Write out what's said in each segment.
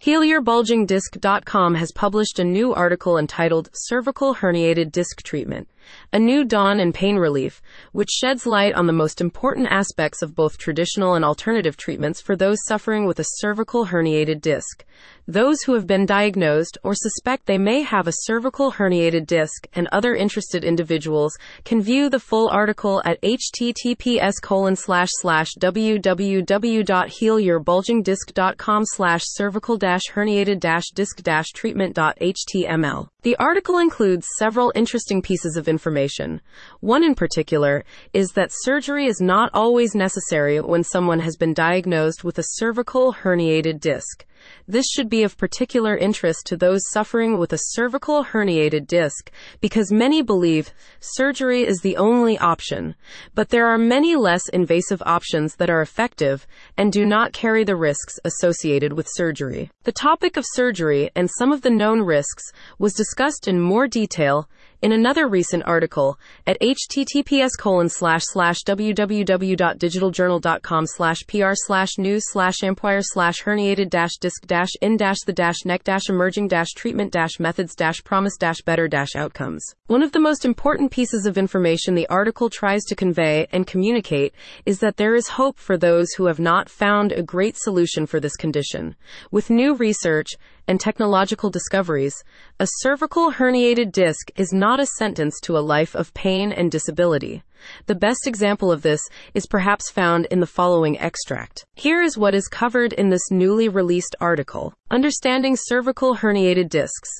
HealYourBulgingDisc.com has published a new article entitled Cervical Herniated Disc Treatment, a new dawn in pain relief, which sheds light on the most important aspects of both traditional and alternative treatments for those suffering with a cervical herniated disc. Those who have been diagnosed or suspect they may have a cervical herniated disc and other interested individuals can view the full article at https www.healyourbulgingdisc.com cervical herniated disc treatment.html. The article includes several interesting pieces of information. One in particular is that surgery is not always necessary when someone has been diagnosed with a cervical herniated disc. This should be of particular interest to those suffering with a cervical herniated disc because many believe surgery is the only option, but there are many less invasive options that are effective and do not carry the risks associated with surgery. The topic of surgery and some of the known risks was discussed in more detail in another recent article at https colon slash slash www.digitaljournal.com slash pr slash news slash empire slash herniated dash disc dash in dash the dash neck dash emerging dash treatment dash methods dash promise dash better dash outcomes. One of the most important pieces of information the article tries to convey and communicate is that there is hope for those who have not found a great solution for this condition. With new research and technological discoveries, a cervical herniated disc is not a sentence to a life of pain and disability. The best example of this is perhaps found in the following extract. Here is what is covered in this newly released article Understanding Cervical Herniated Discs.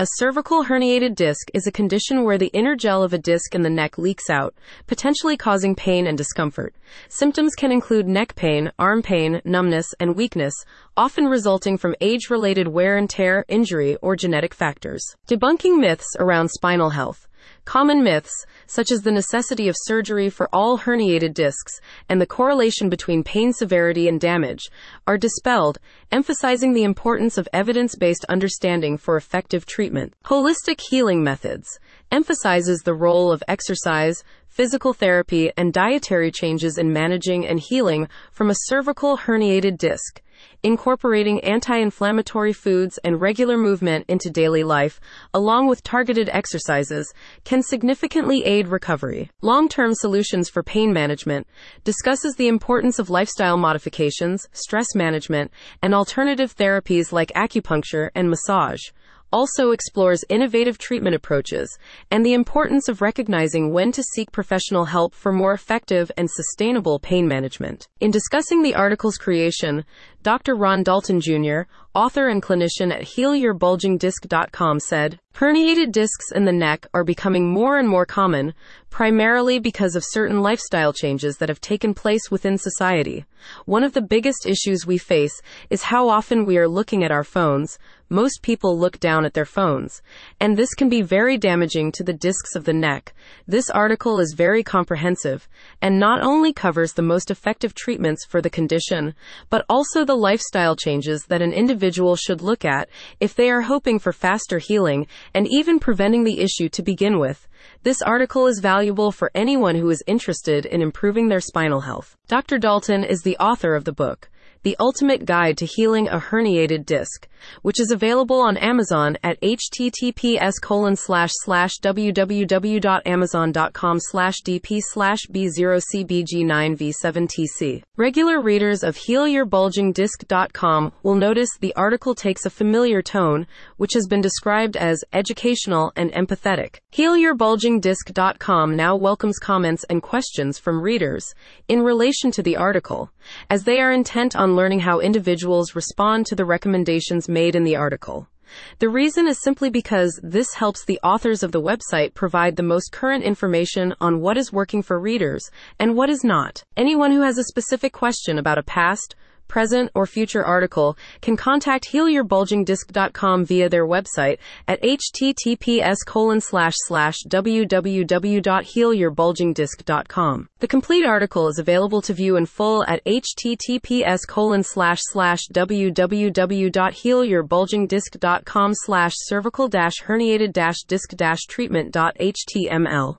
A cervical herniated disc is a condition where the inner gel of a disc in the neck leaks out, potentially causing pain and discomfort. Symptoms can include neck pain, arm pain, numbness, and weakness, often resulting from age related wear and tear, injury, or genetic factors. Debunking myths around spinal health. Common myths, such as the necessity of surgery for all herniated discs and the correlation between pain severity and damage, are dispelled, emphasizing the importance of evidence based understanding for effective treatment. Holistic healing methods emphasizes the role of exercise, physical therapy, and dietary changes in managing and healing from a cervical herniated disc incorporating anti inflammatory foods and regular movement into daily life, along with targeted exercises, can significantly aid recovery. Long term solutions for pain management discusses the importance of lifestyle modifications, stress management, and alternative therapies like acupuncture and massage also explores innovative treatment approaches and the importance of recognizing when to seek professional help for more effective and sustainable pain management. In discussing the article's creation, Dr. Ron Dalton Jr., author and clinician at HealYourBulgingDisc.com, said, Herniated discs in the neck are becoming more and more common, primarily because of certain lifestyle changes that have taken place within society. One of the biggest issues we face is how often we are looking at our phones. Most people look down at their phones, and this can be very damaging to the discs of the neck. This article is very comprehensive and not only covers the most effective treatments for the condition, but also the lifestyle changes that an individual should look at if they are hoping for faster healing and even preventing the issue to begin with. This article is valuable for anyone who is interested in improving their spinal health. Dr. Dalton is the author of the book. The Ultimate Guide to Healing a Herniated Disc, which is available on Amazon at https colon slash slash www.amazon.com slash dp slash b0cbg9v7tc. Regular readers of HealYourBulgingDisc.com will notice the article takes a familiar tone, which has been described as educational and empathetic. HealYourBulgingDisc.com now welcomes comments and questions from readers in relation to the article, as they are intent on learning how individuals respond to the recommendations made in the article. The reason is simply because this helps the authors of the website provide the most current information on what is working for readers and what is not. Anyone who has a specific question about a past, present, or future article can contact healyourbulgingdisc.com via their website at https colon slash slash www.healyourbulgingdisc.com. The complete article is available to view in full at https colon slash slash www.healyourbulgingdisc.com slash cervical herniated disc treatment.html.